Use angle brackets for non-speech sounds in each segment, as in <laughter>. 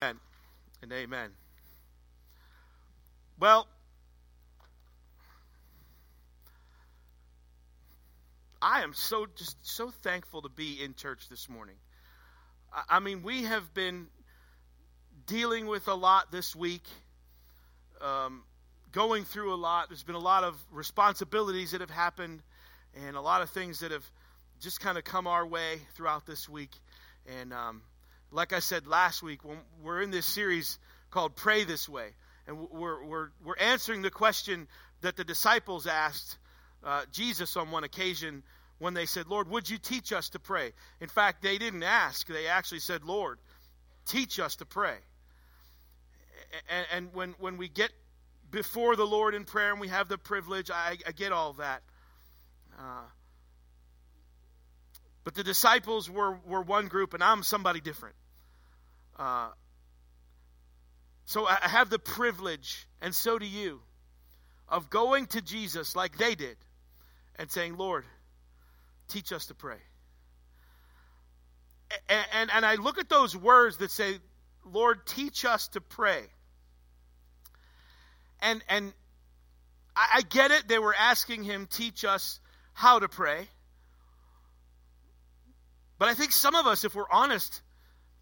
Amen and amen. Well, I am so just so thankful to be in church this morning. I mean, we have been dealing with a lot this week, um, going through a lot. There's been a lot of responsibilities that have happened, and a lot of things that have just kind of come our way throughout this week. And um, like I said last week, when we're in this series called Pray This Way, and we're, we're, we're answering the question that the disciples asked uh, Jesus on one occasion when they said, Lord, would you teach us to pray? In fact, they didn't ask, they actually said, Lord, teach us to pray. And, and when, when we get before the Lord in prayer and we have the privilege, I, I get all that. Uh, but the disciples were, were one group, and I'm somebody different. Uh, so I have the privilege, and so do you, of going to Jesus like they did and saying, Lord, teach us to pray. And, and, and I look at those words that say, Lord, teach us to pray. And, and I, I get it. They were asking him, teach us how to pray. But I think some of us, if we're honest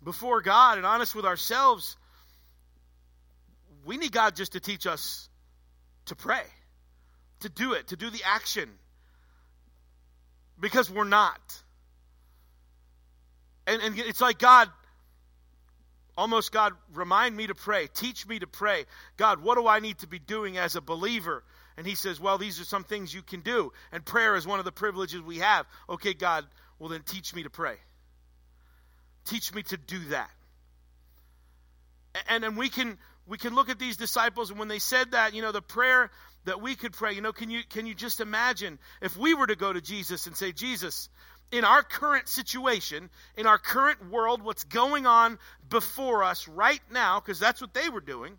before God and honest with ourselves, we need God just to teach us to pray, to do it, to do the action. Because we're not. And, and it's like God, almost God, remind me to pray, teach me to pray. God, what do I need to be doing as a believer? And He says, Well, these are some things you can do. And prayer is one of the privileges we have. Okay, God, well, then teach me to pray. Teach me to do that. And then we can we can look at these disciples and when they said that, you know, the prayer that we could pray, you know, can you can you just imagine if we were to go to Jesus and say, Jesus, in our current situation, in our current world, what's going on before us right now, because that's what they were doing.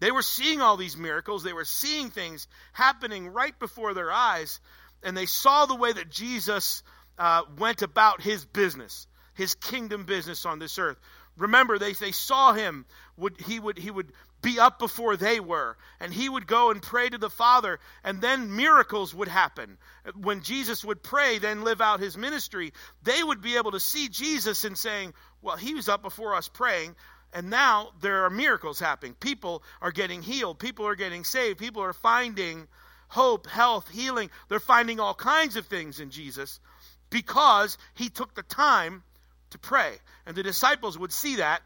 They were seeing all these miracles, they were seeing things happening right before their eyes, and they saw the way that Jesus uh, went about his business, his kingdom business on this earth. Remember, they, they saw him. Would, he, would, he would be up before they were, and he would go and pray to the Father, and then miracles would happen. When Jesus would pray, then live out his ministry, they would be able to see Jesus and saying, Well, he was up before us praying. And now there are miracles happening. People are getting healed. People are getting saved. People are finding hope, health, healing. They're finding all kinds of things in Jesus because he took the time to pray. And the disciples would see that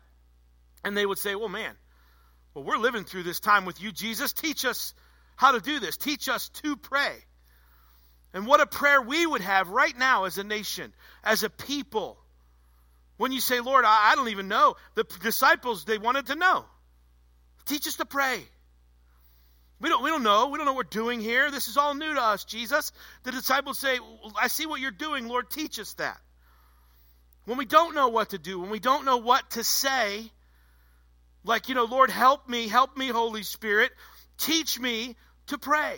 and they would say, Well, man, well, we're living through this time with you, Jesus. Teach us how to do this. Teach us to pray. And what a prayer we would have right now as a nation, as a people. When you say, Lord, I, I don't even know. The disciples, they wanted to know. Teach us to pray. We don't, we don't know. We don't know what we're doing here. This is all new to us, Jesus. The disciples say, I see what you're doing. Lord, teach us that. When we don't know what to do, when we don't know what to say, like, you know, Lord, help me, help me, Holy Spirit, teach me to pray.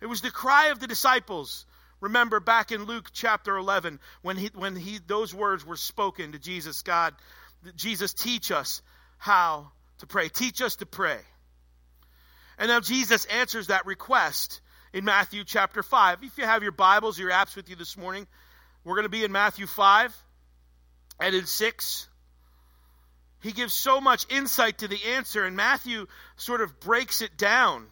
It was the cry of the disciples. Remember back in Luke chapter 11 when he when he those words were spoken to Jesus, God, Jesus teach us how to pray. Teach us to pray. And now Jesus answers that request in Matthew chapter 5. If you have your Bibles, your apps with you this morning, we're going to be in Matthew 5 and in 6. He gives so much insight to the answer, and Matthew sort of breaks it down.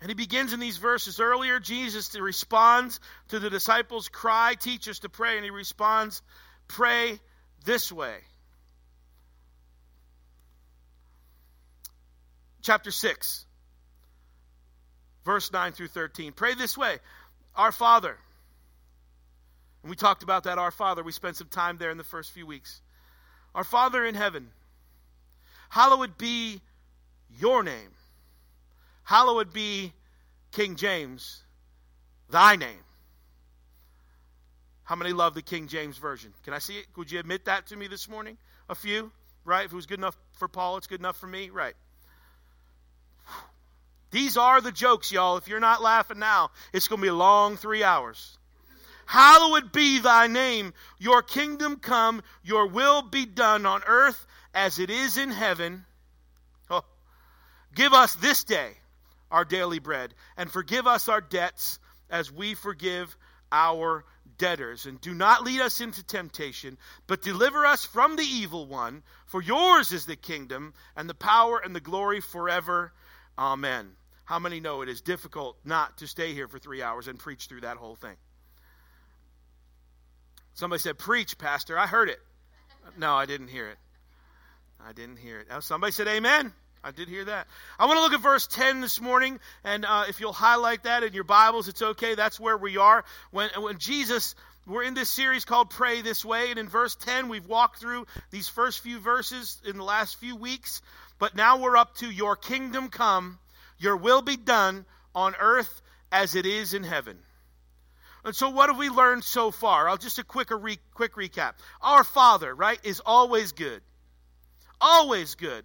And he begins in these verses earlier. Jesus responds to the disciples' cry, teach us to pray, and he responds, pray this way. chapter 6, verse 9 through 13. Pray this way Our Father. And we talked about that, Our Father. We spent some time there in the first few weeks. Our Father in heaven, hallowed be your name. Hallowed be King James, thy name. How many love the King James Version? Can I see it? Would you admit that to me this morning? A few, right? If it was good enough for Paul, it's good enough for me, right? These are the jokes, y'all. If you're not laughing now, it's going to be a long three hours. Hallowed be thy name. Your kingdom come, your will be done on earth as it is in heaven. Oh. Give us this day our daily bread, and forgive us our debts as we forgive our debtors. And do not lead us into temptation, but deliver us from the evil one. For yours is the kingdom, and the power, and the glory forever. Amen. How many know it is difficult not to stay here for three hours and preach through that whole thing? Somebody said, Preach, Pastor. I heard it. No, I didn't hear it. I didn't hear it. somebody said, Amen. I did hear that. I want to look at verse 10 this morning, and uh, if you'll highlight that in your Bibles, it's okay. That's where we are. When, when Jesus, we're in this series called Pray This Way, and in verse 10, we've walked through these first few verses in the last few weeks, but now we're up to Your kingdom come, Your will be done on earth as it is in heaven. And so, what have we learned so far? I'll just a quick, a re, quick recap. Our Father, right, is always good. Always good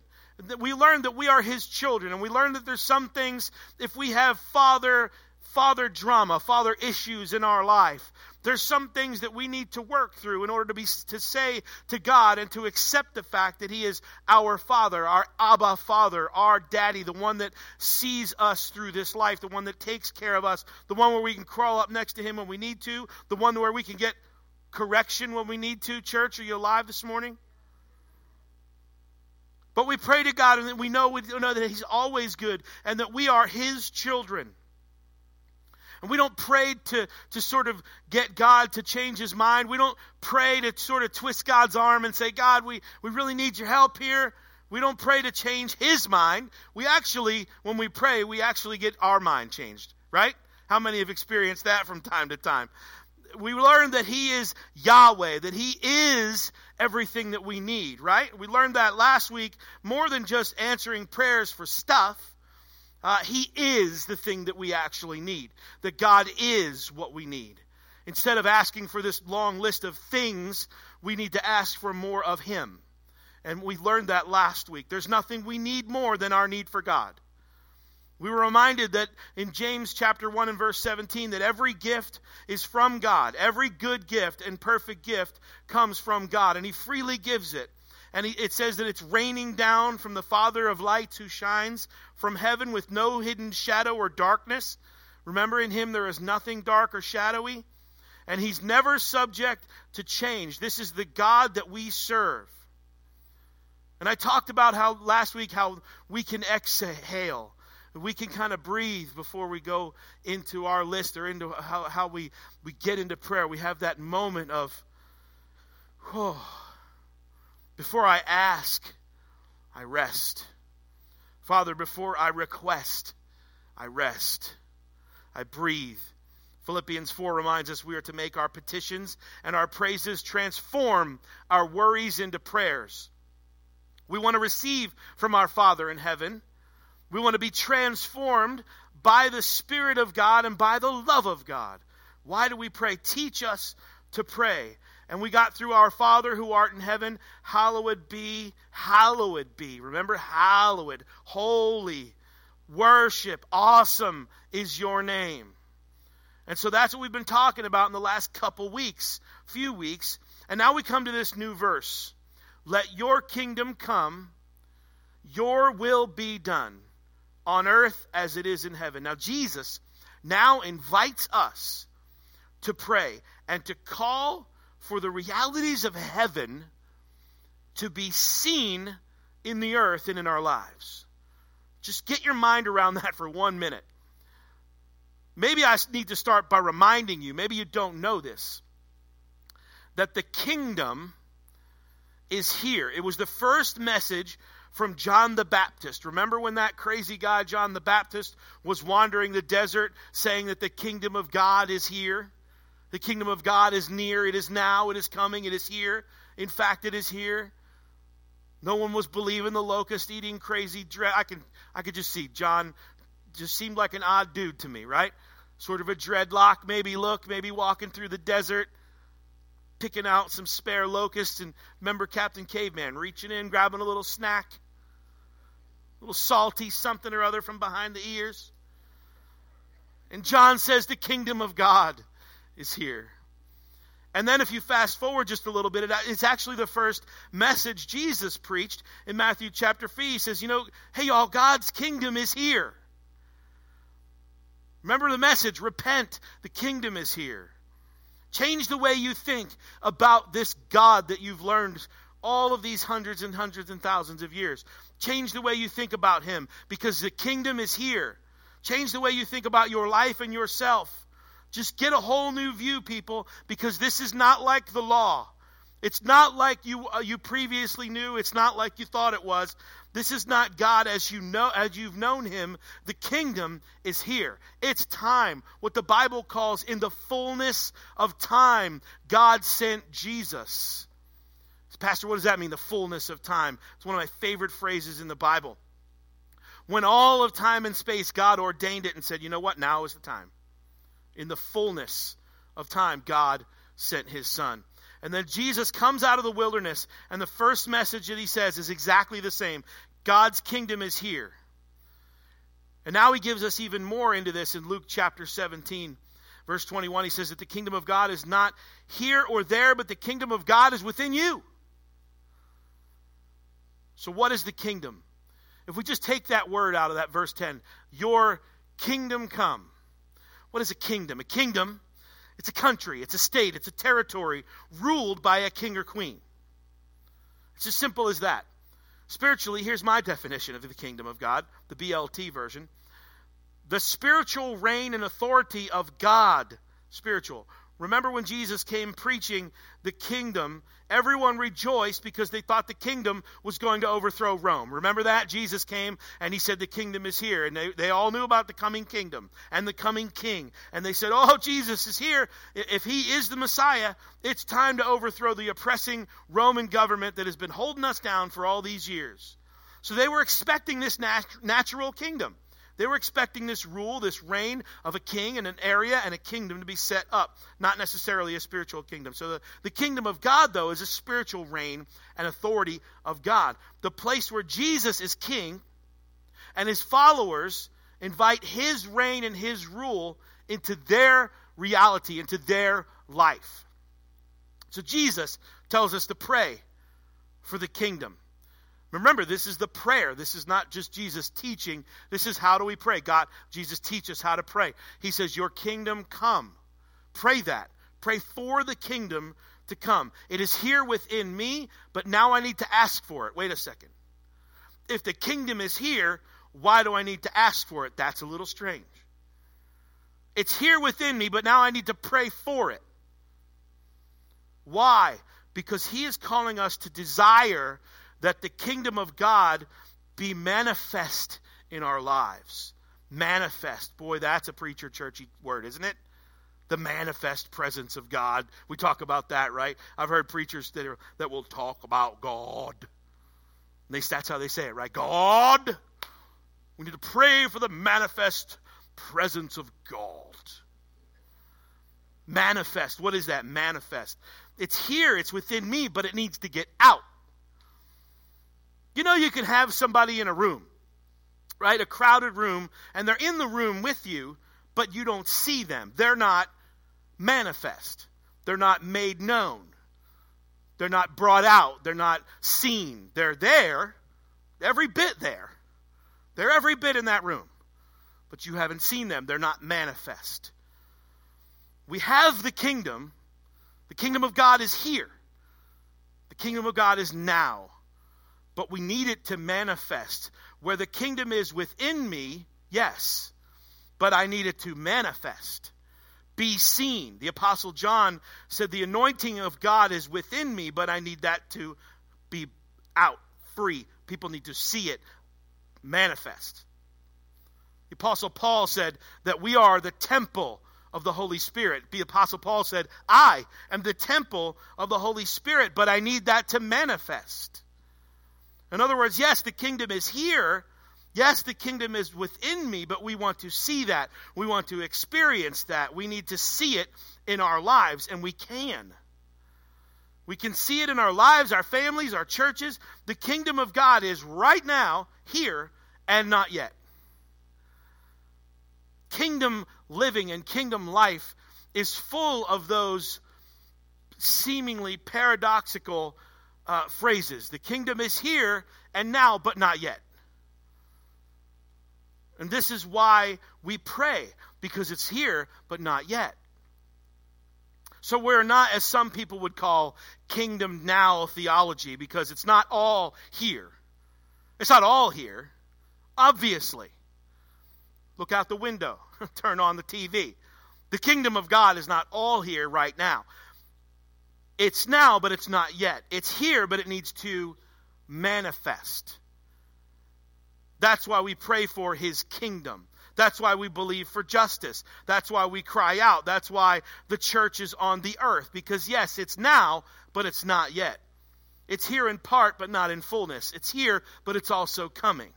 we learn that we are his children and we learn that there's some things if we have father father drama father issues in our life there's some things that we need to work through in order to be to say to God and to accept the fact that he is our father our abba father our daddy the one that sees us through this life the one that takes care of us the one where we can crawl up next to him when we need to the one where we can get correction when we need to church are you alive this morning but we pray to God and we know, we know that He's always good and that we are His children. And we don't pray to, to sort of get God to change his mind. We don't pray to sort of twist God's arm and say, God, we, we really need your help here. We don't pray to change his mind. We actually, when we pray, we actually get our mind changed, right? How many have experienced that from time to time? we learned that He is Yahweh, that He is everything that we need, right? We learned that last week more than just answering prayers for stuff. Uh, he is the thing that we actually need, that God is what we need. Instead of asking for this long list of things, we need to ask for more of Him. And we learned that last week. There's nothing we need more than our need for God. We were reminded that in James chapter 1 and verse 17 that every gift is from God. Every good gift and perfect gift comes from God, and He freely gives it. And he, it says that it's raining down from the Father of lights who shines from heaven with no hidden shadow or darkness. Remember, in Him there is nothing dark or shadowy. And He's never subject to change. This is the God that we serve. And I talked about how last week how we can exhale we can kind of breathe before we go into our list or into how, how we, we get into prayer. We have that moment of, oh, before I ask, I rest. Father, before I request, I rest. I breathe. Philippians 4 reminds us we are to make our petitions and our praises transform our worries into prayers. We want to receive from our Father in heaven we want to be transformed by the Spirit of God and by the love of God. Why do we pray? Teach us to pray. And we got through our Father who art in heaven, hallowed be, hallowed be. Remember, hallowed, holy, worship, awesome is your name. And so that's what we've been talking about in the last couple weeks, few weeks. And now we come to this new verse. Let your kingdom come, your will be done on earth as it is in heaven. Now, Jesus now invites us to pray and to call for the realities of heaven to be seen in the earth and in our lives. Just get your mind around that for one minute. Maybe I need to start by reminding you, maybe you don't know this, that the kingdom is here. It was the first message from John the Baptist. Remember when that crazy guy, John the Baptist, was wandering the desert saying that the kingdom of God is here? The kingdom of God is near. It is now. It is coming. It is here. In fact, it is here. No one was believing the locust eating crazy dread. I can I could just see John just seemed like an odd dude to me, right? Sort of a dreadlock, maybe look, maybe walking through the desert picking out some spare locusts and remember Captain Caveman reaching in, grabbing a little snack, a little salty something or other from behind the ears. And John says the kingdom of God is here. And then, if you fast forward just a little bit, it's actually the first message Jesus preached in Matthew chapter 3. He says, You know, hey, y'all, God's kingdom is here. Remember the message repent, the kingdom is here. Change the way you think about this God that you've learned all of these hundreds and hundreds and thousands of years. Change the way you think about Him because the kingdom is here. Change the way you think about your life and yourself. Just get a whole new view, people, because this is not like the law. It's not like you uh, you previously knew. It's not like you thought it was. This is not God as you know as you've known him. The kingdom is here. It's time. What the Bible calls in the fullness of time, God sent Jesus. Pastor, what does that mean? The fullness of time. It's one of my favorite phrases in the Bible. When all of time and space, God ordained it and said, you know what? Now is the time. In the fullness of time, God sent his son. And then Jesus comes out of the wilderness, and the first message that he says is exactly the same God's kingdom is here. And now he gives us even more into this in Luke chapter 17, verse 21. He says that the kingdom of God is not here or there, but the kingdom of God is within you. So, what is the kingdom? If we just take that word out of that verse 10, your kingdom come. What is a kingdom? A kingdom, it's a country, it's a state, it's a territory ruled by a king or queen. It's as simple as that. Spiritually, here's my definition of the kingdom of God, the BLT version. The spiritual reign and authority of God, spiritual, Remember when Jesus came preaching the kingdom, everyone rejoiced because they thought the kingdom was going to overthrow Rome. Remember that? Jesus came and he said, The kingdom is here. And they, they all knew about the coming kingdom and the coming king. And they said, Oh, Jesus is here. If he is the Messiah, it's time to overthrow the oppressing Roman government that has been holding us down for all these years. So they were expecting this nat- natural kingdom. They were expecting this rule, this reign of a king and an area and a kingdom to be set up, not necessarily a spiritual kingdom. So the, the kingdom of God, though, is a spiritual reign and authority of God. The place where Jesus is king and his followers invite his reign and his rule into their reality, into their life. So Jesus tells us to pray for the kingdom. Remember, this is the prayer. This is not just Jesus teaching. This is how do we pray? God, Jesus teach us how to pray. He says, Your kingdom come. Pray that. Pray for the kingdom to come. It is here within me, but now I need to ask for it. Wait a second. If the kingdom is here, why do I need to ask for it? That's a little strange. It's here within me, but now I need to pray for it. Why? Because he is calling us to desire that the kingdom of God be manifest in our lives. Manifest. Boy, that's a preacher churchy word, isn't it? The manifest presence of God. We talk about that, right? I've heard preachers that, are, that will talk about God. They, that's how they say it, right? God. We need to pray for the manifest presence of God. Manifest. What is that? Manifest. It's here, it's within me, but it needs to get out. You know, you can have somebody in a room, right? A crowded room, and they're in the room with you, but you don't see them. They're not manifest, they're not made known, they're not brought out, they're not seen. They're there, every bit there. They're every bit in that room, but you haven't seen them. They're not manifest. We have the kingdom. The kingdom of God is here. The kingdom of God is now but we need it to manifest. Where the kingdom is within me, yes, but I need it to manifest. Be seen. The Apostle John said, The anointing of God is within me, but I need that to be out, free. People need to see it manifest. The Apostle Paul said that we are the temple of the Holy Spirit. The Apostle Paul said, I am the temple of the Holy Spirit, but I need that to manifest. In other words, yes, the kingdom is here. Yes, the kingdom is within me, but we want to see that. We want to experience that. We need to see it in our lives, and we can. We can see it in our lives, our families, our churches. The kingdom of God is right now, here, and not yet. Kingdom living and kingdom life is full of those seemingly paradoxical uh, phrases. The kingdom is here and now, but not yet. And this is why we pray, because it's here, but not yet. So we're not, as some people would call, kingdom now theology, because it's not all here. It's not all here, obviously. Look out the window, <laughs> turn on the TV. The kingdom of God is not all here right now. It's now, but it's not yet. It's here, but it needs to manifest. That's why we pray for his kingdom. That's why we believe for justice. That's why we cry out. That's why the church is on the earth. Because, yes, it's now, but it's not yet. It's here in part, but not in fullness. It's here, but it's also coming.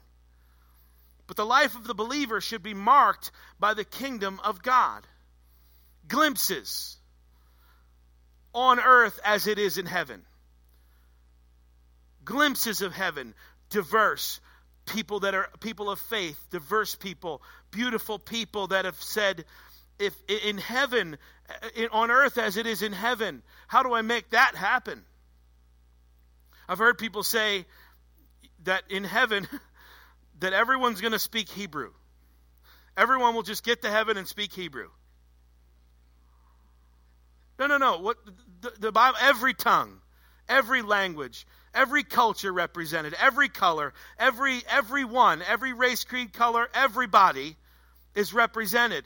But the life of the believer should be marked by the kingdom of God. Glimpses on earth as it is in heaven. Glimpses of heaven, diverse, people that are people of faith, diverse people, beautiful people that have said, if in heaven, on earth as it is in heaven, how do I make that happen? I've heard people say that in heaven, <laughs> that everyone's going to speak Hebrew. Everyone will just get to heaven and speak Hebrew. No, no, no. What the, the Bible? Every tongue, every language, every culture represented, every color, every every one, every race, creed, color, everybody is represented.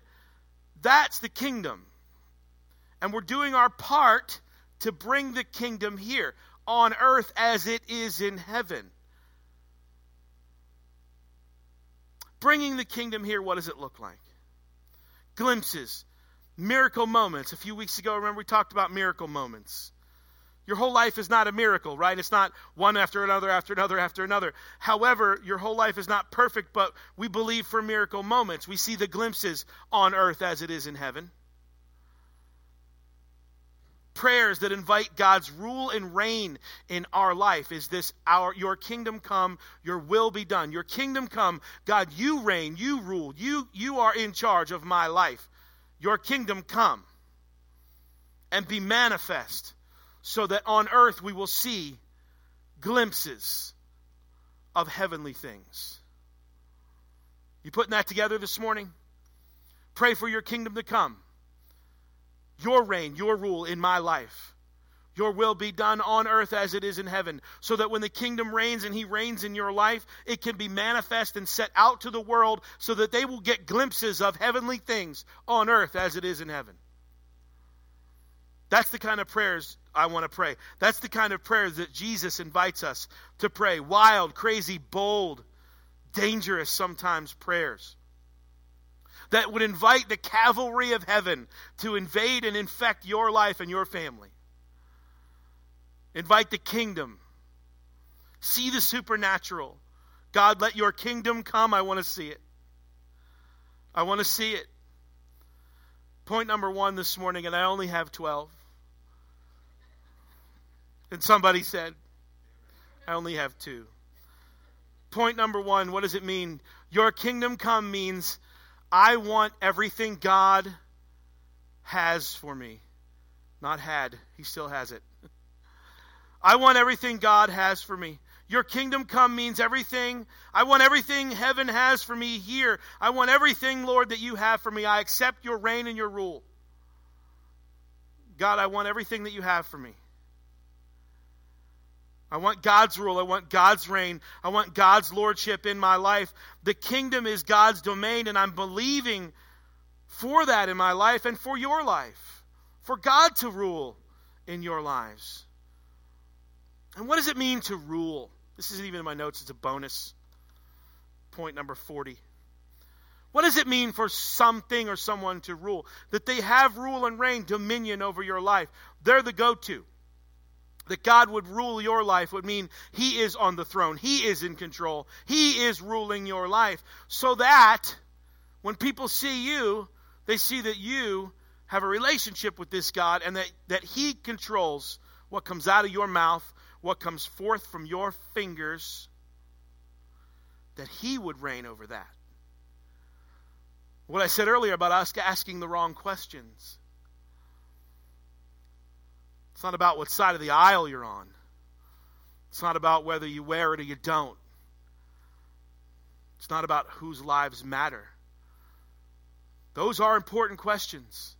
That's the kingdom. And we're doing our part to bring the kingdom here on earth as it is in heaven. Bringing the kingdom here, what does it look like? Glimpses, miracle moments. A few weeks ago, remember we talked about miracle moments. Your whole life is not a miracle, right? It's not one after another, after another, after another. However, your whole life is not perfect, but we believe for miracle moments. We see the glimpses on earth as it is in heaven. Prayers that invite God's rule and reign in our life is this our your kingdom come, your will be done. Your kingdom come, God, you reign, you rule. You you are in charge of my life. Your kingdom come and be manifest so that on earth we will see glimpses of heavenly things. You putting that together this morning? Pray for your kingdom to come, your reign, your rule in my life. Your will be done on earth as it is in heaven, so that when the kingdom reigns and he reigns in your life, it can be manifest and set out to the world so that they will get glimpses of heavenly things on earth as it is in heaven. That's the kind of prayers I want to pray. That's the kind of prayers that Jesus invites us to pray. Wild, crazy, bold, dangerous sometimes prayers. That would invite the cavalry of heaven to invade and infect your life and your family. Invite the kingdom. See the supernatural. God, let your kingdom come. I want to see it. I want to see it. Point number one this morning, and I only have 12. And somebody said, I only have two. Point number one what does it mean? Your kingdom come means I want everything God has for me. Not had, He still has it. I want everything God has for me. Your kingdom come means everything. I want everything heaven has for me here. I want everything, Lord, that you have for me. I accept your reign and your rule. God, I want everything that you have for me. I want God's rule. I want God's reign. I want God's lordship in my life. The kingdom is God's domain, and I'm believing for that in my life and for your life, for God to rule in your lives. And what does it mean to rule? This isn't even in my notes, it's a bonus. Point number 40. What does it mean for something or someone to rule? That they have rule and reign, dominion over your life. They're the go to. That God would rule your life would mean He is on the throne. He is in control. He is ruling your life. So that when people see you, they see that you have a relationship with this God and that, that He controls what comes out of your mouth, what comes forth from your fingers, that He would reign over that. What I said earlier about us asking the wrong questions. It's not about what side of the aisle you're on. It's not about whether you wear it or you don't. It's not about whose lives matter. Those are important questions,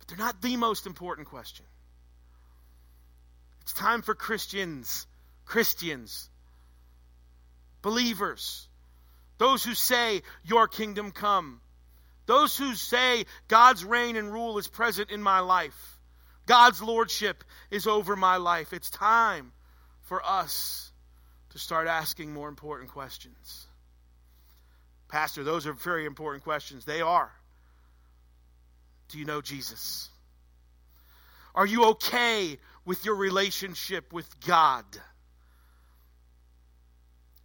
but they're not the most important question. It's time for Christians, Christians, believers, those who say, Your kingdom come, those who say, God's reign and rule is present in my life, God's lordship is over my life. It's time for us to start asking more important questions. Pastor, those are very important questions. They are. Do you know Jesus? Are you okay with your relationship with God?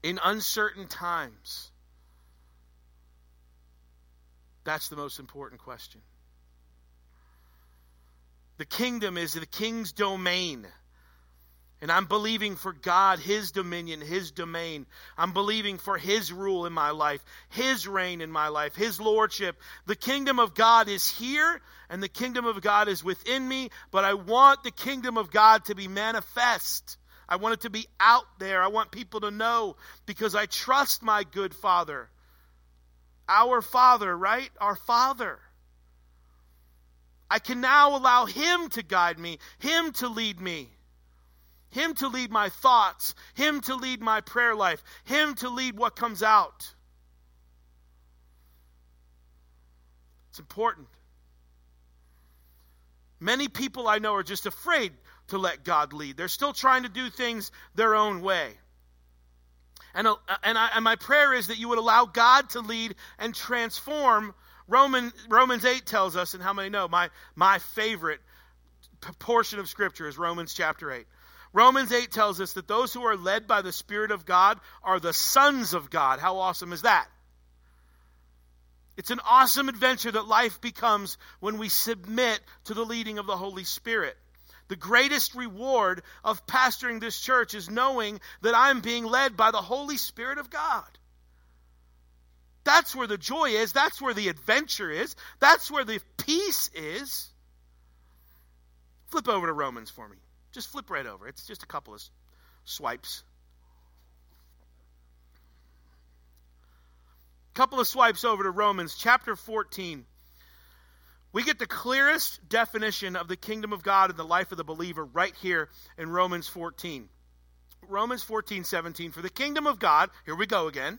In uncertain times, that's the most important question. The kingdom is the king's domain. And I'm believing for God, His dominion, His domain. I'm believing for His rule in my life, His reign in my life, His lordship. The kingdom of God is here, and the kingdom of God is within me, but I want the kingdom of God to be manifest. I want it to be out there. I want people to know because I trust my good Father. Our Father, right? Our Father. I can now allow Him to guide me, Him to lead me. Him to lead my thoughts, Him to lead my prayer life, Him to lead what comes out. It's important. Many people I know are just afraid to let God lead. They're still trying to do things their own way. And, uh, and, I, and my prayer is that you would allow God to lead and transform. Roman, Romans 8 tells us, and how many know, my, my favorite portion of Scripture is Romans chapter 8. Romans 8 tells us that those who are led by the Spirit of God are the sons of God. How awesome is that? It's an awesome adventure that life becomes when we submit to the leading of the Holy Spirit. The greatest reward of pastoring this church is knowing that I'm being led by the Holy Spirit of God. That's where the joy is. That's where the adventure is. That's where the peace is. Flip over to Romans for me. Just flip right over. It's just a couple of swipes. Couple of swipes over to Romans chapter 14. We get the clearest definition of the kingdom of God in the life of the believer right here in Romans 14. Romans 14, 17. For the kingdom of God, here we go again.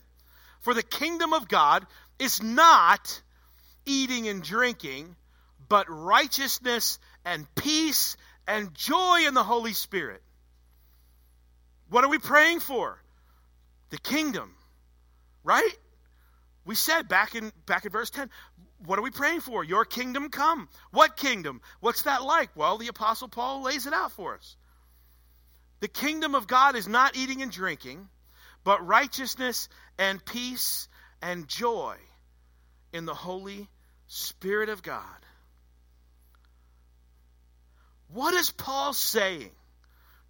For the kingdom of God is not eating and drinking, but righteousness and peace and joy in the Holy Spirit. What are we praying for? The kingdom, right? We said back in back in verse 10, what are we praying for? Your kingdom come. What kingdom? What's that like? Well, the apostle Paul lays it out for us. The kingdom of God is not eating and drinking, but righteousness and peace and joy in the Holy Spirit of God. What is Paul saying?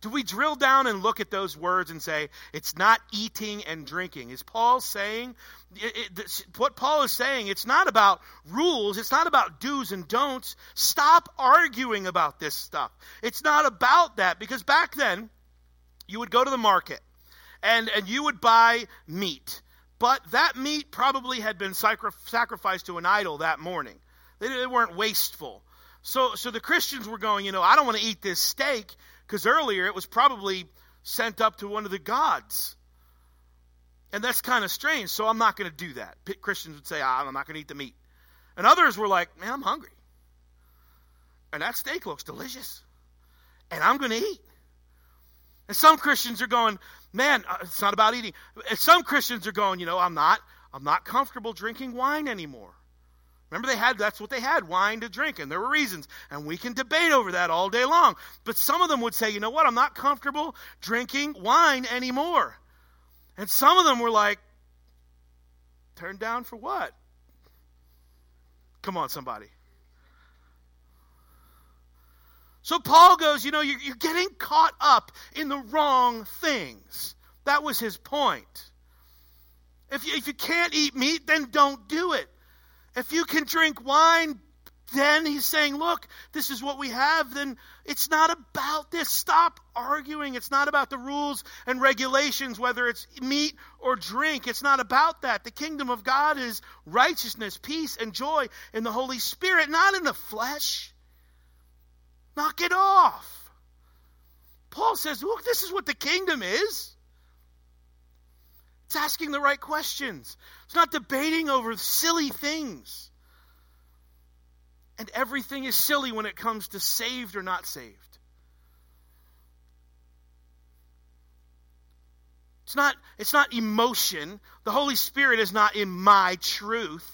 Do we drill down and look at those words and say, it's not eating and drinking? Is Paul saying, it, it, what Paul is saying, it's not about rules, it's not about do's and don'ts. Stop arguing about this stuff. It's not about that, because back then, you would go to the market and, and you would buy meat. But that meat probably had been sacrificed to an idol that morning. They, they weren't wasteful. So, so the Christians were going, you know, I don't want to eat this steak because earlier it was probably sent up to one of the gods. And that's kind of strange, so I'm not going to do that. Christians would say, I'm not going to eat the meat. And others were like, man, I'm hungry. And that steak looks delicious. And I'm going to eat. And some Christians are going, man, uh, it's not about eating. And some Christians are going, you know, I'm not, I'm not comfortable drinking wine anymore. Remember, they had that's what they had wine to drink, and there were reasons. And we can debate over that all day long. But some of them would say, you know what, I'm not comfortable drinking wine anymore. And some of them were like, turned down for what? Come on, somebody. So Paul goes, you know, you're, you're getting caught up in the wrong things. That was his point. If you, if you can't eat meat, then don't do it. If you can drink wine, then he's saying, look, this is what we have, then it's not about this. Stop arguing. It's not about the rules and regulations, whether it's meat or drink. It's not about that. The kingdom of God is righteousness, peace, and joy in the Holy Spirit, not in the flesh. Knock it off. Paul says, look, this is what the kingdom is. It's asking the right questions. It's not debating over silly things. And everything is silly when it comes to saved or not saved. It's not, it's not emotion. The Holy Spirit is not in my truth.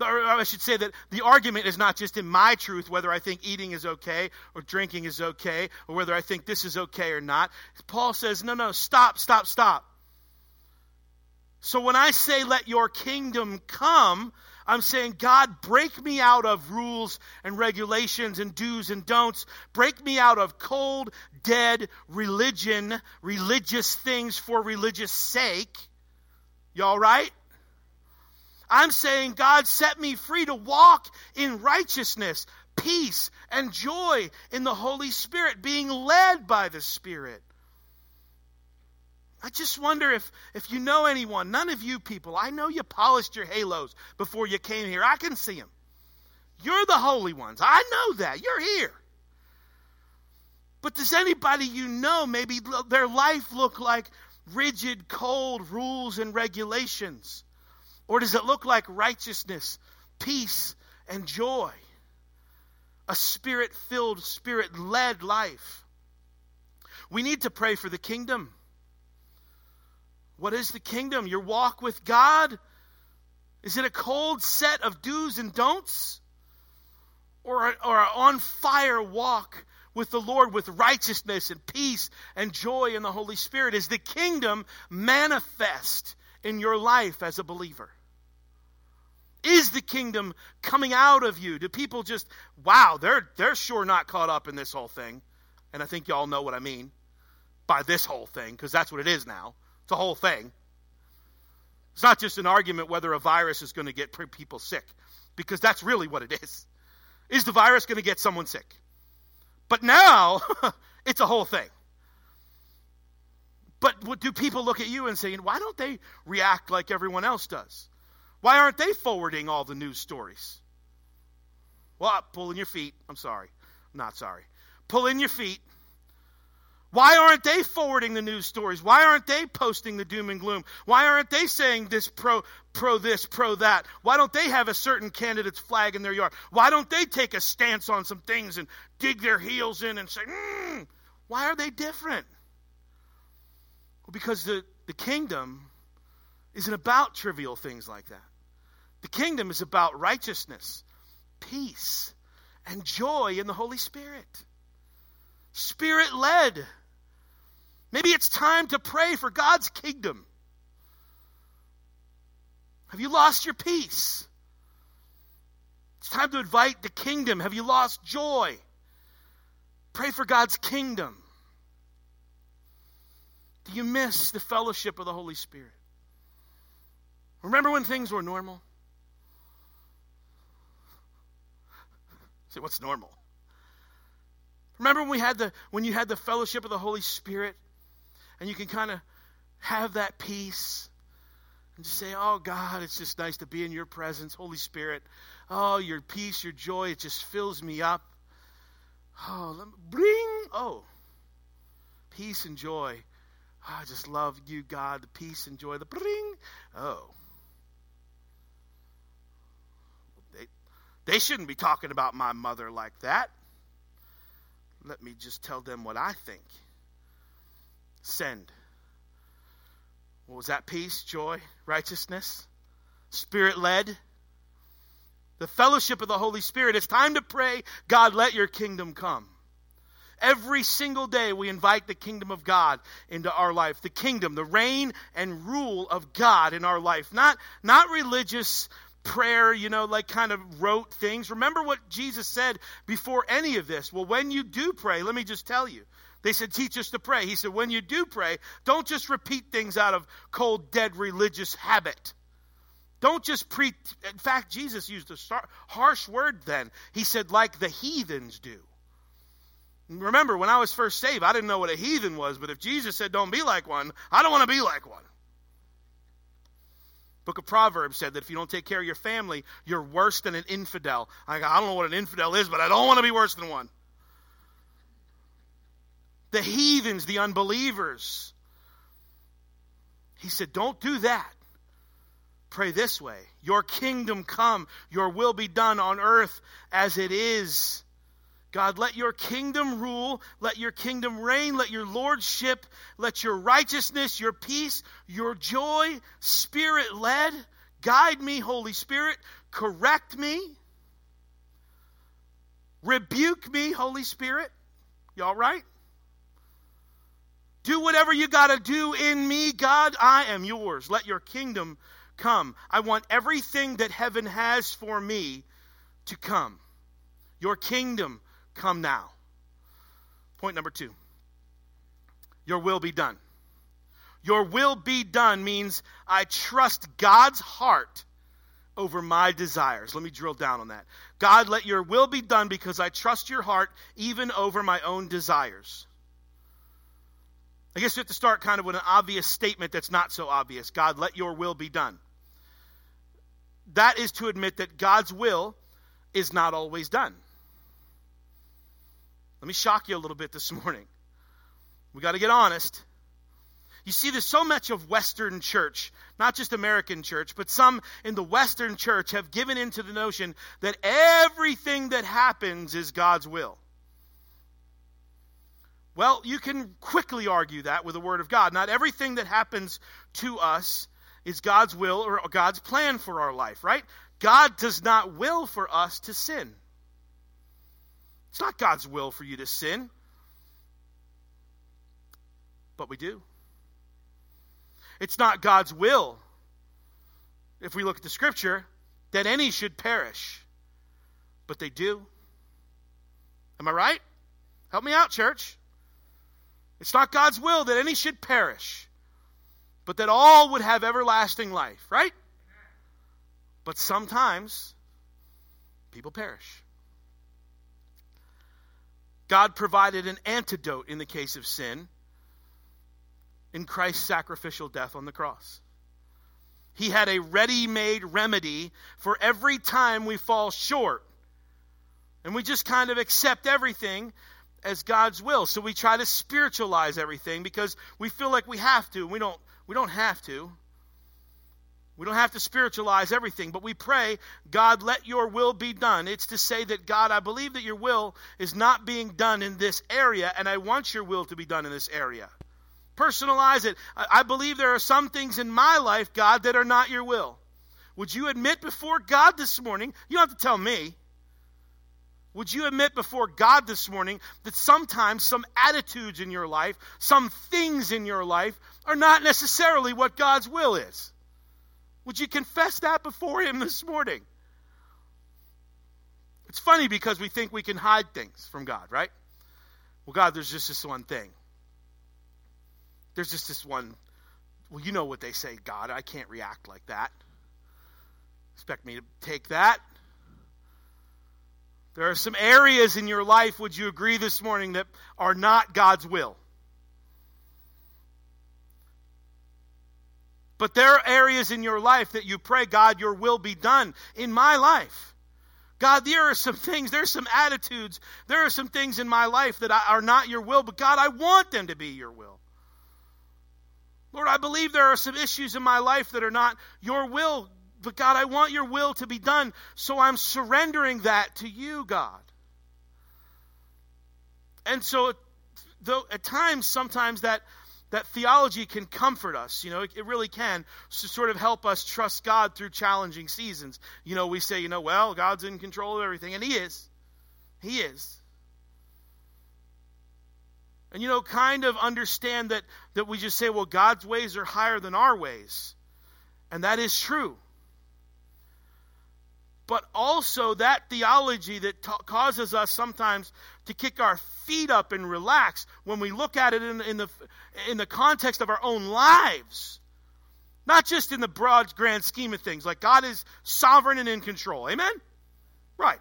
Or I should say that the argument is not just in my truth, whether I think eating is okay or drinking is okay, or whether I think this is okay or not. Paul says, no, no, stop, stop, stop. So when I say, let your kingdom come, I'm saying, God, break me out of rules and regulations and do's and don'ts. Break me out of cold, dead religion, religious things for religious sake. Y'all right? I'm saying, God, set me free to walk in righteousness, peace, and joy in the Holy Spirit, being led by the Spirit. I just wonder if, if you know anyone, none of you people, I know you polished your halos before you came here. I can see them. You're the holy ones. I know that. You're here. But does anybody you know, maybe their life look like rigid, cold rules and regulations? Or does it look like righteousness, peace, and joy? A spirit filled, spirit led life. We need to pray for the kingdom. What is the kingdom? Your walk with God? Is it a cold set of do's and don'ts? Or, or an on fire walk with the Lord with righteousness and peace and joy in the Holy Spirit? Is the kingdom manifest in your life as a believer? Is the kingdom coming out of you? Do people just, wow, they're, they're sure not caught up in this whole thing? And I think y'all know what I mean by this whole thing, because that's what it is now. It's a whole thing. It's not just an argument whether a virus is going to get people sick, because that's really what it is. Is the virus going to get someone sick? But now, <laughs> it's a whole thing. But do people look at you and say, why don't they react like everyone else does? Why aren't they forwarding all the news stories? Well, pulling your feet. I'm sorry. I'm not sorry. Pull in your feet why aren't they forwarding the news stories? Why aren't they posting the doom and gloom? Why aren't they saying this pro, pro this, pro that? Why don't they have a certain candidate's flag in their yard? Why don't they take a stance on some things and dig their heels in and say, mm, why are they different? Well, because the, the kingdom isn't about trivial things like that. The kingdom is about righteousness, peace, and joy in the Holy Spirit. Spirit led. Maybe it's time to pray for God's kingdom. Have you lost your peace? It's time to invite the kingdom. Have you lost joy? Pray for God's kingdom. Do you miss the fellowship of the Holy Spirit? Remember when things were normal? Say, what's normal? Remember when we had the when you had the fellowship of the Holy Spirit? And you can kind of have that peace and just say, Oh, God, it's just nice to be in your presence, Holy Spirit. Oh, your peace, your joy, it just fills me up. Oh, let me bring, oh, peace and joy. Oh, I just love you, God, the peace and joy, the bring. Oh. They, they shouldn't be talking about my mother like that. Let me just tell them what I think send. What was that? Peace, joy, righteousness, spirit led. The fellowship of the Holy Spirit. It's time to pray, God, let your kingdom come. Every single day we invite the kingdom of God into our life. The kingdom, the reign and rule of God in our life. Not, not religious prayer, you know, like kind of rote things. Remember what Jesus said before any of this. Well, when you do pray, let me just tell you, they said, Teach us to pray. He said, When you do pray, don't just repeat things out of cold, dead religious habit. Don't just preach. In fact, Jesus used a harsh word then. He said, like the heathens do. Remember, when I was first saved, I didn't know what a heathen was, but if Jesus said, don't be like one, I don't want to be like one. Book of Proverbs said that if you don't take care of your family, you're worse than an infidel. I, I don't know what an infidel is, but I don't want to be worse than one. The heathens, the unbelievers. He said, don't do that. Pray this way Your kingdom come, your will be done on earth as it is. God, let your kingdom rule, let your kingdom reign, let your lordship, let your righteousness, your peace, your joy, spirit led, guide me, Holy Spirit, correct me, rebuke me, Holy Spirit. Y'all right? Do whatever you got to do in me, God. I am yours. Let your kingdom come. I want everything that heaven has for me to come. Your kingdom come now. Point number two Your will be done. Your will be done means I trust God's heart over my desires. Let me drill down on that. God, let your will be done because I trust your heart even over my own desires. I guess you have to start kind of with an obvious statement that's not so obvious. God, let your will be done that is to admit that God's will is not always done. Let me shock you a little bit this <laughs> morning. We got to get honest. You see, there's so much of Western church, not just American church, but some in the Western church have given into the notion that everything that happens is God's will. Well, you can quickly argue that with the Word of God. Not everything that happens to us is God's will or God's plan for our life, right? God does not will for us to sin. It's not God's will for you to sin. But we do. It's not God's will, if we look at the scripture, that any should perish. But they do. Am I right? Help me out, church. It's not God's will that any should perish but that all would have everlasting life, right? But sometimes people perish. God provided an antidote in the case of sin in Christ's sacrificial death on the cross. He had a ready made remedy for every time we fall short. And we just kind of accept everything as God's will. So we try to spiritualize everything because we feel like we have to. We don't we don't have to. We don't have to spiritualize everything, but we pray, God, let your will be done. It's to say that, God, I believe that your will is not being done in this area, and I want your will to be done in this area. Personalize it. I believe there are some things in my life, God, that are not your will. Would you admit before God this morning? You don't have to tell me. Would you admit before God this morning that sometimes some attitudes in your life, some things in your life, are not necessarily what God's will is? Would you confess that before Him this morning? It's funny because we think we can hide things from God, right? Well, God, there's just this one thing. There's just this one. Well, you know what they say, God, I can't react like that. Expect me to take that there are some areas in your life, would you agree this morning, that are not God's will? But there are areas in your life that you pray, God, your will be done in my life. God, there are some things, there's some attitudes, there are some things in my life that are not your will, but God, I want them to be your will. Lord, I believe there are some issues in my life that are not your will. But God, I want your will to be done, so I'm surrendering that to you, God. And so, though at times, sometimes that that theology can comfort us. You know, it, it, really can to sort of help us trust God through challenging seasons. You know, we say, you know, well, God's in control of everything, and He is. He is. And you know, kind of understand that that we just say, well, God's ways are higher than our ways. And that is true but also that theology that ta- causes us sometimes to kick our feet up and relax when we look at it in, in, the, in the context of our own lives. Not just in the broad, grand scheme of things. Like God is sovereign and in control. Amen? Right.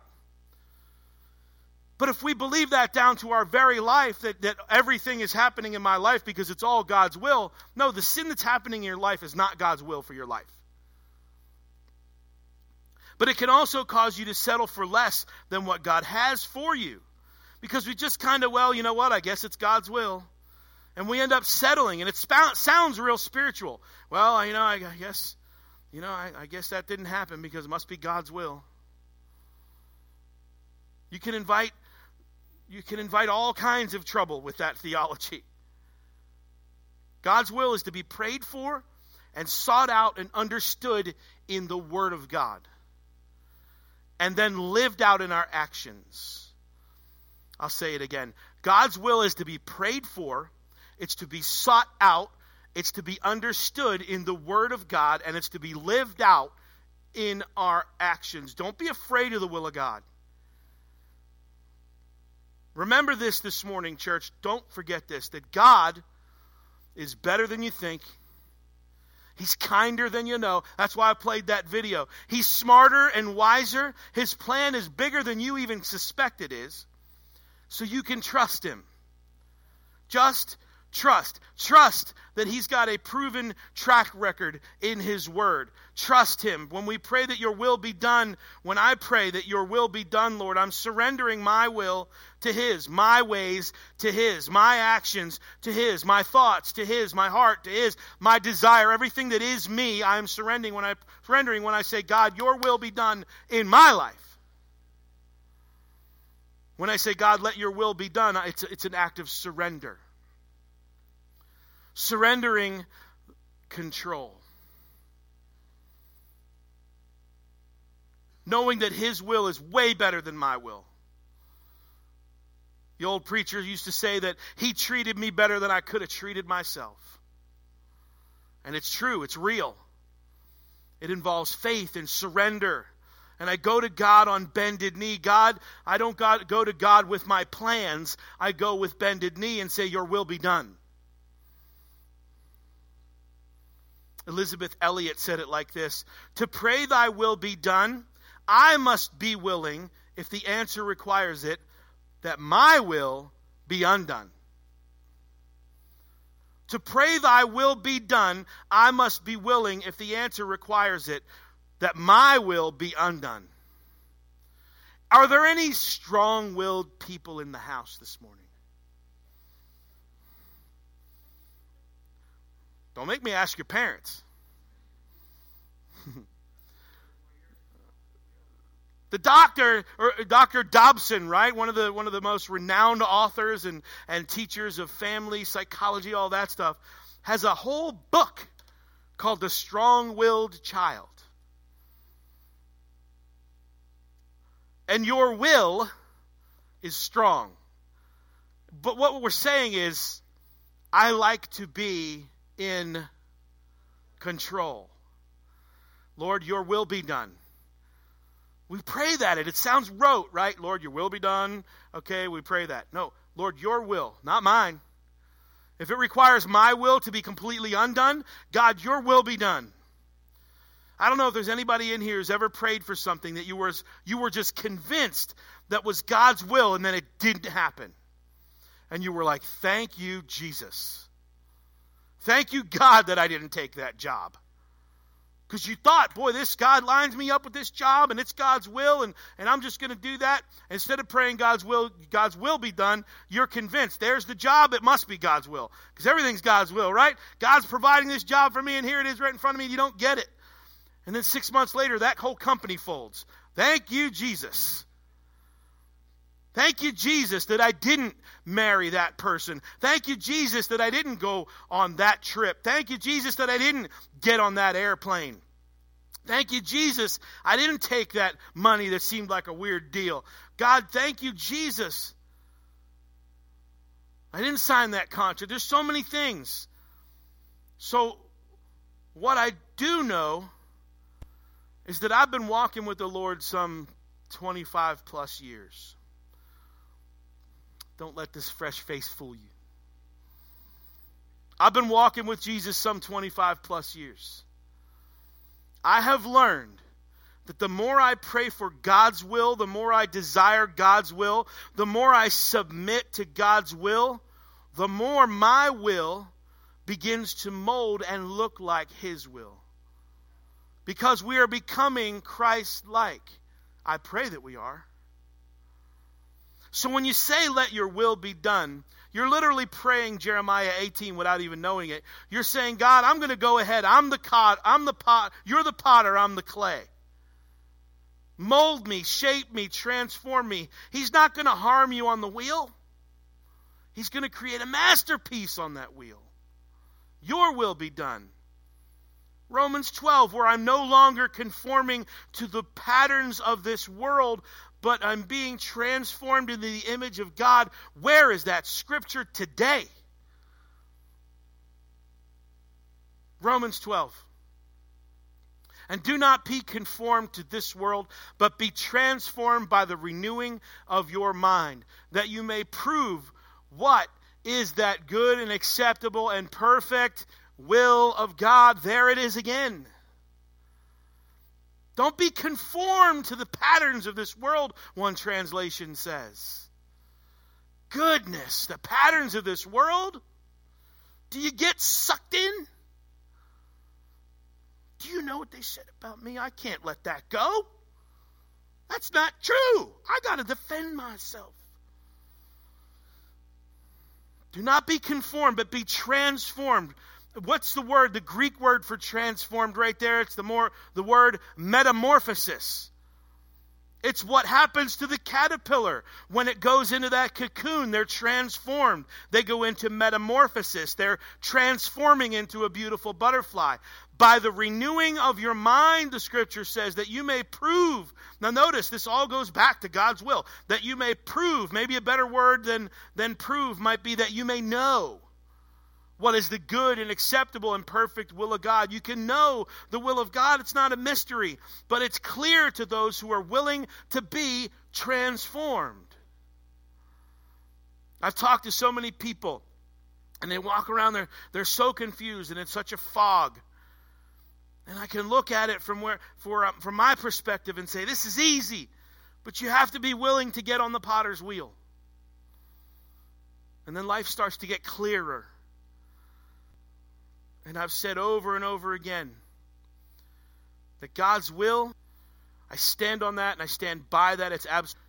But if we believe that down to our very life, that, that everything is happening in my life because it's all God's will, no, the sin that's happening in your life is not God's will for your life. But it can also cause you to settle for less than what God has for you. Because we just kind of, well, you know what? I guess it's God's will. And we end up settling, and it sounds real spiritual. Well, you know, I guess, you know, I, I guess that didn't happen because it must be God's will. You can invite you can invite all kinds of trouble with that theology. God's will is to be prayed for and sought out and understood in the Word of God, and then lived out in our actions. I'll say it again. God's will is to be prayed for, it's to be sought out, it's to be understood in the Word of God, and it's to be lived out in our actions. Don't be afraid of the will of God. Remember this this morning, church. Don't forget this that God is better than you think. He's kinder than you know. That's why I played that video. He's smarter and wiser. His plan is bigger than you even suspect it is. So you can trust him. Just Trust. Trust that He's got a proven track record in His Word. Trust Him. When we pray that your will be done, when I pray that your will be done, Lord, I'm surrendering my will to His, my ways to His, my actions to His, my thoughts to His, my heart to His, my desire, everything that is me, I am surrendering when I surrendering when I say, God, your will be done in my life. When I say, God, let your will be done, it's, it's an act of surrender surrendering control. Knowing that His will is way better than my will. The old preacher used to say that he treated me better than I could have treated myself. And it's true, it's real. It involves faith and surrender. And I go to God on bended knee. God, I don't go to God with my plans. I go with bended knee and say, Your will be done. Elisabeth Elliot said it like this To pray thy will be done, I must be willing, if the answer requires it, that my will be undone. To pray thy will be done, I must be willing, if the answer requires it, that my will be undone. Are there any strong willed people in the house this morning? Don't make me ask your parents. <laughs> the doctor, or uh, Dr. Dobson, right? One of the one of the most renowned authors and, and teachers of family psychology, all that stuff, has a whole book called The Strong Willed Child. And your will is strong. But what we're saying is, I like to be in control. Lord, your will be done. We pray that. It, it sounds rote, right? Lord, your will be done. Okay, we pray that. No, Lord, your will, not mine. If it requires my will to be completely undone, God, your will be done. I don't know if there's anybody in here who's ever prayed for something that you were, you were just convinced that was God's will and then it didn't happen. And you were like, thank you, Jesus. Thank you, God, that I didn't take that job. Because you thought, boy, this God lines me up with this job and it's God's will and, and I'm just going to do that. Instead of praying God's will, God's will be done, you're convinced there's the job, it must be God's will. Because everything's God's will, right? God's providing this job for me and here it is right in front of me you don't get it. And then six months later, that whole company folds. Thank you, Jesus. Thank you, Jesus, that I didn't marry that person. Thank you, Jesus, that I didn't go on that trip. Thank you, Jesus, that I didn't get on that airplane. Thank you, Jesus, I didn't take that money that seemed like a weird deal. God, thank you, Jesus. I didn't sign that contract. There's so many things. So, what I do know is that I've been walking with the Lord some 25 plus years. Don't let this fresh face fool you. I've been walking with Jesus some 25 plus years. I have learned that the more I pray for God's will, the more I desire God's will, the more I submit to God's will, the more my will begins to mold and look like His will. Because we are becoming Christ like. I pray that we are. So when you say, let your will be done, you're literally praying Jeremiah 18 without even knowing it. You're saying, God, I'm going to go ahead. I'm the cod, I'm the pot, you're the potter, I'm the clay. Mold me, shape me, transform me. He's not going to harm you on the wheel. He's going to create a masterpiece on that wheel. Your will be done. Romans 12, where I'm no longer conforming to the patterns of this world, but I'm being transformed into the image of God. Where is that scripture today? Romans 12. And do not be conformed to this world, but be transformed by the renewing of your mind, that you may prove what is that good and acceptable and perfect will of God. There it is again. Don't be conformed to the patterns of this world, one translation says. Goodness, the patterns of this world? Do you get sucked in? Do you know what they said about me? I can't let that go. That's not true. I got to defend myself. Do not be conformed, but be transformed. What's the word? The Greek word for transformed right there. It's the more the word metamorphosis. It's what happens to the caterpillar when it goes into that cocoon. They're transformed. They go into metamorphosis. They're transforming into a beautiful butterfly. By the renewing of your mind, the scripture says, that you may prove. Now, notice this all goes back to God's will. That you may prove. Maybe a better word than, than prove might be that you may know what is the good and acceptable and perfect will of God. You can know the will of God. It's not a mystery, but it's clear to those who are willing to be transformed. I've talked to so many people, and they walk around, they're, they're so confused, and in such a fog. And I can look at it from, where, for, um, from my perspective and say, this is easy, but you have to be willing to get on the potter's wheel. And then life starts to get clearer and I've said over and over again that God's will, I stand on that and I stand by that. It's absolute.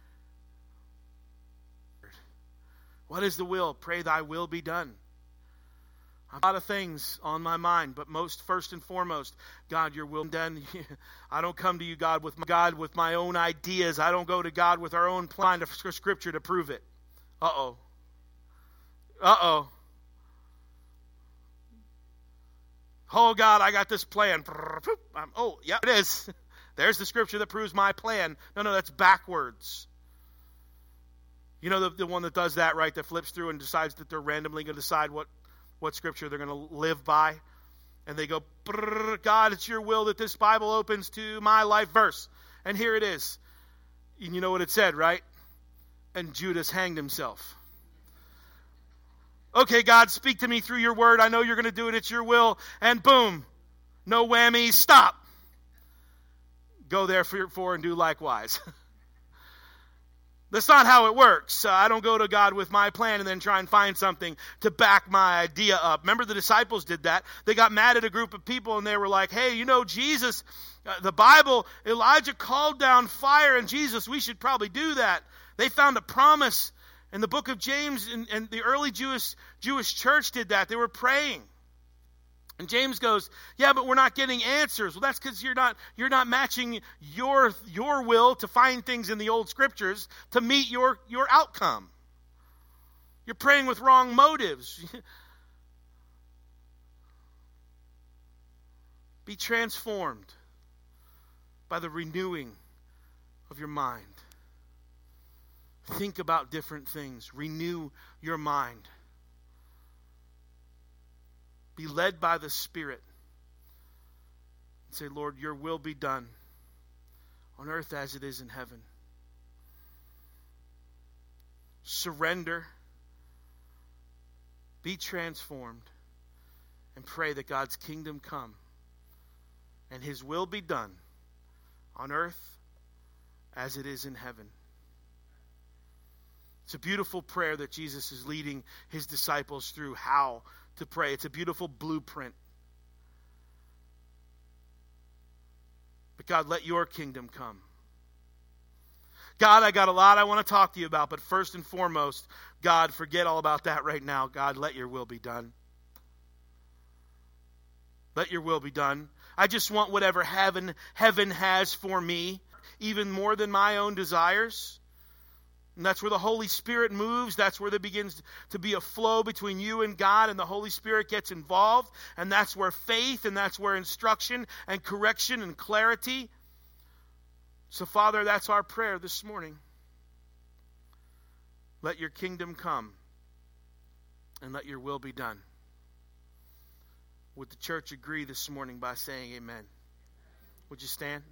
What is the will? Pray thy will be done. A lot of things on my mind, but most first and foremost, God, your will be done. <laughs> I don't come to you, God, with my, God with my own ideas. I don't go to God with our own plan of scripture to prove it. Uh oh. Uh oh. Oh, God, I got this plan. <laughs> Oh, yeah, it is. <laughs> There's the scripture that proves my plan. No, no, that's backwards. You know the, the one that does that, right? That flips through and decides that they're randomly going to decide what, what scripture they're going to live by. And they go, God, it's your will that this Bible opens to my life verse. And here it is. And you know what it said, right? And Judas hanged himself. Okay, God, speak to me through your word. I know you're going to do it. It's your will. And boom, no whammy, stop. Go there therefore and do likewise. <laughs> That's not how it works. Uh, I don't go to God with my plan and then try and find something to back my idea up. Remember, the disciples did that. They got mad at a group of people and they were like, hey, you know, Jesus, uh, the Bible, Elijah called down fire and Jesus, we should probably do that. They found a promise and the book of James and, and the early Jewish, Jewish church did that. They were praying. And James goes, "Yeah, but we're not getting answers." Well, that's because you're not you're not matching your your will to find things in the old scriptures to meet your your outcome. You're praying with wrong motives. <laughs> Be transformed by the renewing of your mind. Think about different things. Renew your mind. Be led by the Spirit. And say, Lord, your will be done on earth as it is in heaven. Surrender. Be transformed. And pray that God's kingdom come and his will be done on earth as it is in heaven. It's a beautiful prayer that Jesus is leading his disciples through how to pray. It's a beautiful blueprint. But God, let your kingdom come. God, I got a lot I want to talk to you about, but first and foremost, God, forget all about that right now. God, let your will be done. Let your will be done. I just want whatever heaven heaven has for me, even more than my own desires. And that's where the Holy Spirit moves. That's where there begins to be a flow between you and God, and the Holy Spirit gets involved. And that's where faith and that's where instruction and correction and clarity. So, Father, that's our prayer this morning. Let your kingdom come and let your will be done. Would the church agree this morning by saying amen? Would you stand?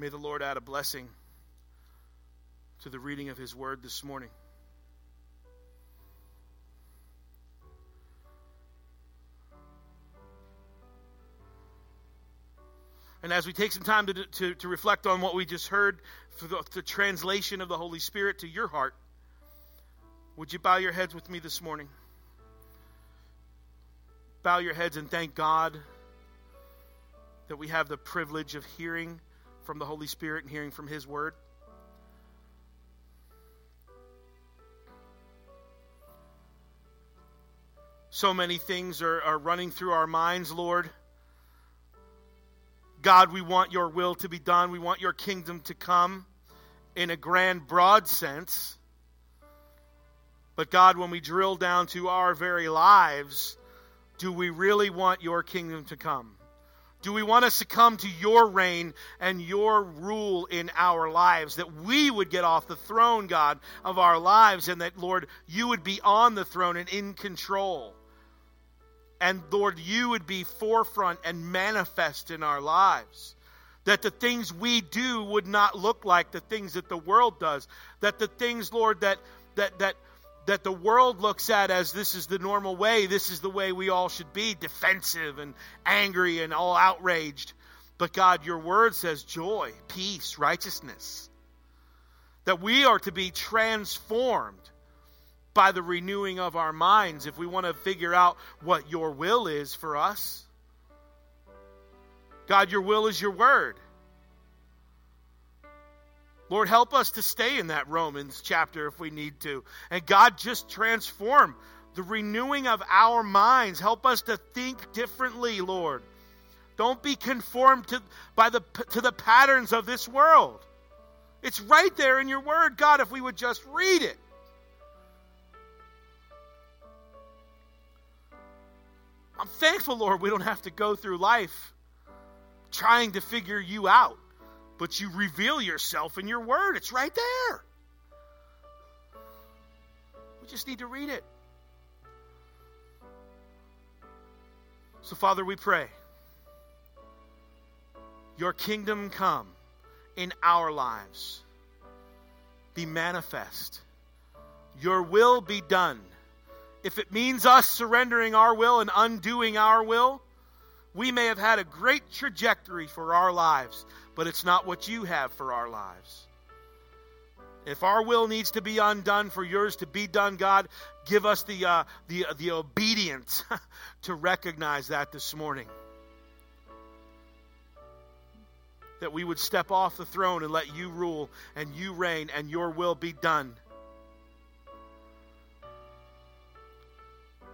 May the Lord add a blessing to the reading of His Word this morning. And as we take some time to, to, to reflect on what we just heard, for the, the translation of the Holy Spirit to your heart, would you bow your heads with me this morning? Bow your heads and thank God that we have the privilege of hearing from the Holy Spirit and hearing from His Word. So many things are, are running through our minds, Lord. God, we want your will to be done. We want your kingdom to come in a grand, broad sense. But God, when we drill down to our very lives, do we really want your kingdom to come? Do we want to succumb to your reign and your rule in our lives? That we would get off the throne, God, of our lives, and that, Lord, you would be on the throne and in control. And Lord, you would be forefront and manifest in our lives. That the things we do would not look like the things that the world does. That the things, Lord, that that that that the world looks at as this is the normal way, this is the way we all should be, defensive and angry and all outraged. But God, your word says joy, peace, righteousness. That we are to be transformed by the renewing of our minds if we want to figure out what your will is for us. God, your will is your word. Lord, help us to stay in that Romans chapter if we need to. And God, just transform the renewing of our minds. Help us to think differently, Lord. Don't be conformed to, by the, to the patterns of this world. It's right there in your word, God, if we would just read it. I'm thankful, Lord, we don't have to go through life trying to figure you out, but you reveal yourself in your word. It's right there. We just need to read it. So, Father, we pray your kingdom come in our lives, be manifest, your will be done if it means us surrendering our will and undoing our will, we may have had a great trajectory for our lives, but it's not what you have for our lives. If our will needs to be undone for yours to be done, God, give us the, uh, the, uh, the obedience <laughs> to recognize that this morning. That we would step off the throne and let you rule and you reign and your will be done.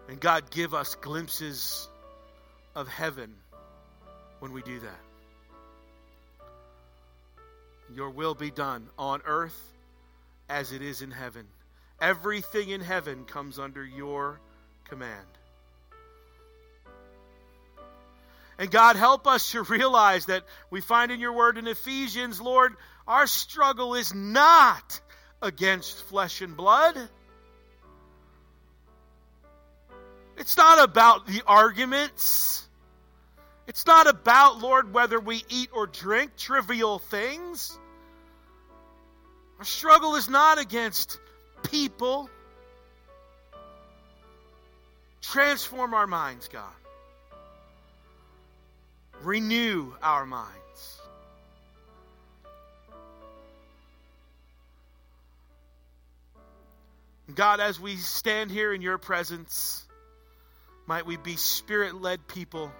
And God, give us glimpses of heaven when we do that. Your will be done on earth as it is in heaven. Everything in heaven comes under your command. And God, help us to realize that we find in your word in Ephesians, Lord, our struggle is not against flesh and blood It's not about the arguments. It's not about, Lord, whether we eat or drink trivial things. Our struggle is not against people. Transform our minds, God. Renew our minds. God, as we stand here in your presence, might we be spirit led people.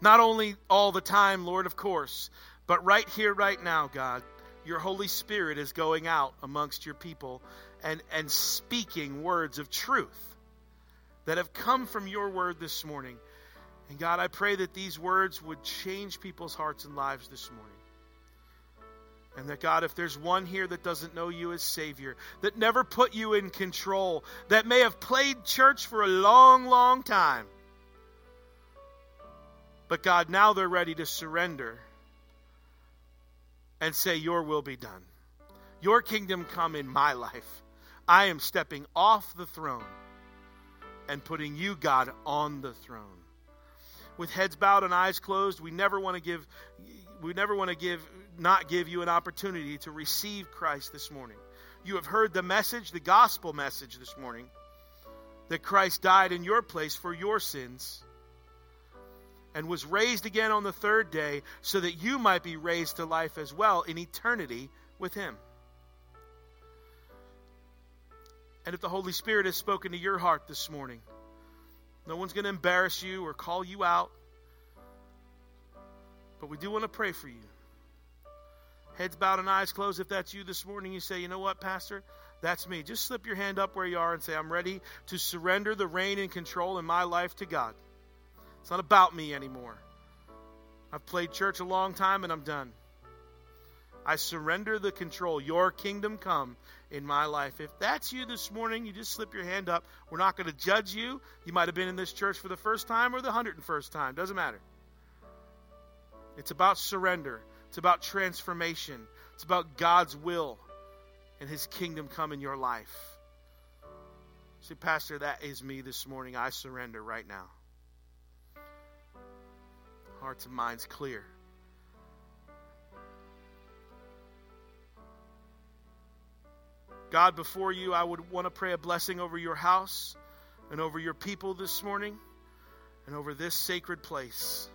Not only all the time, Lord, of course, but right here, right now, God, your Holy Spirit is going out amongst your people and, and speaking words of truth that have come from your word this morning. And God, I pray that these words would change people's hearts and lives this morning. And that, God, if there's one here that doesn't know you as Savior, that never put you in control, that may have played church for a long, long time, but God, now they're ready to surrender and say, Your will be done. Your kingdom come in my life. I am stepping off the throne and putting you, God, on the throne. With heads bowed and eyes closed, we never want to give we never want to give not give you an opportunity to receive Christ this morning. You have heard the message, the gospel message this morning, that Christ died in your place for your sins and was raised again on the third day so that you might be raised to life as well in eternity with him. And if the Holy Spirit has spoken to your heart this morning, no one's going to embarrass you or call you out. But we do want to pray for you. Heads bowed and eyes closed. If that's you this morning, you say, you know what, Pastor? That's me. Just slip your hand up where you are and say, I'm ready to surrender the reign and control in my life to God. It's not about me anymore. I've played church a long time and I'm done. I surrender the control. Your kingdom come in my life. If that's you this morning, you just slip your hand up. We're not going to judge you. You might have been in this church for the first time or the 101st time. Doesn't matter. It's about surrender, it's about transformation, it's about God's will and His kingdom come in your life. Say, Pastor, that is me this morning. I surrender right now. Hearts and minds clear. God, before you, I would want to pray a blessing over your house and over your people this morning and over this sacred place.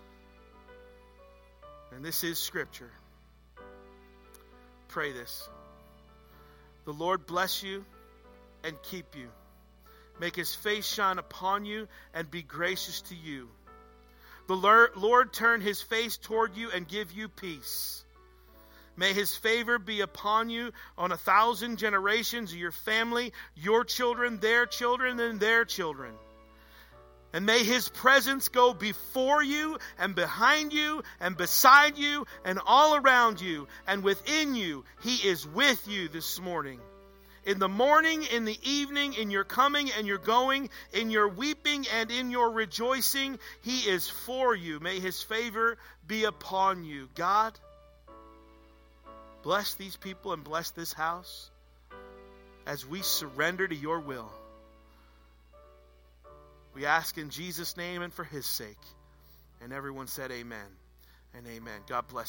And this is Scripture. Pray this. The Lord bless you and keep you. Make his face shine upon you and be gracious to you. The Lord turn his face toward you and give you peace. May his favor be upon you on a thousand generations of your family, your children, their children, and their children. And may his presence go before you and behind you and beside you and all around you and within you. He is with you this morning. In the morning, in the evening, in your coming and your going, in your weeping and in your rejoicing, he is for you. May his favor be upon you. God, bless these people and bless this house as we surrender to your will. We ask in Jesus' name and for his sake. And everyone said, Amen and amen. God bless.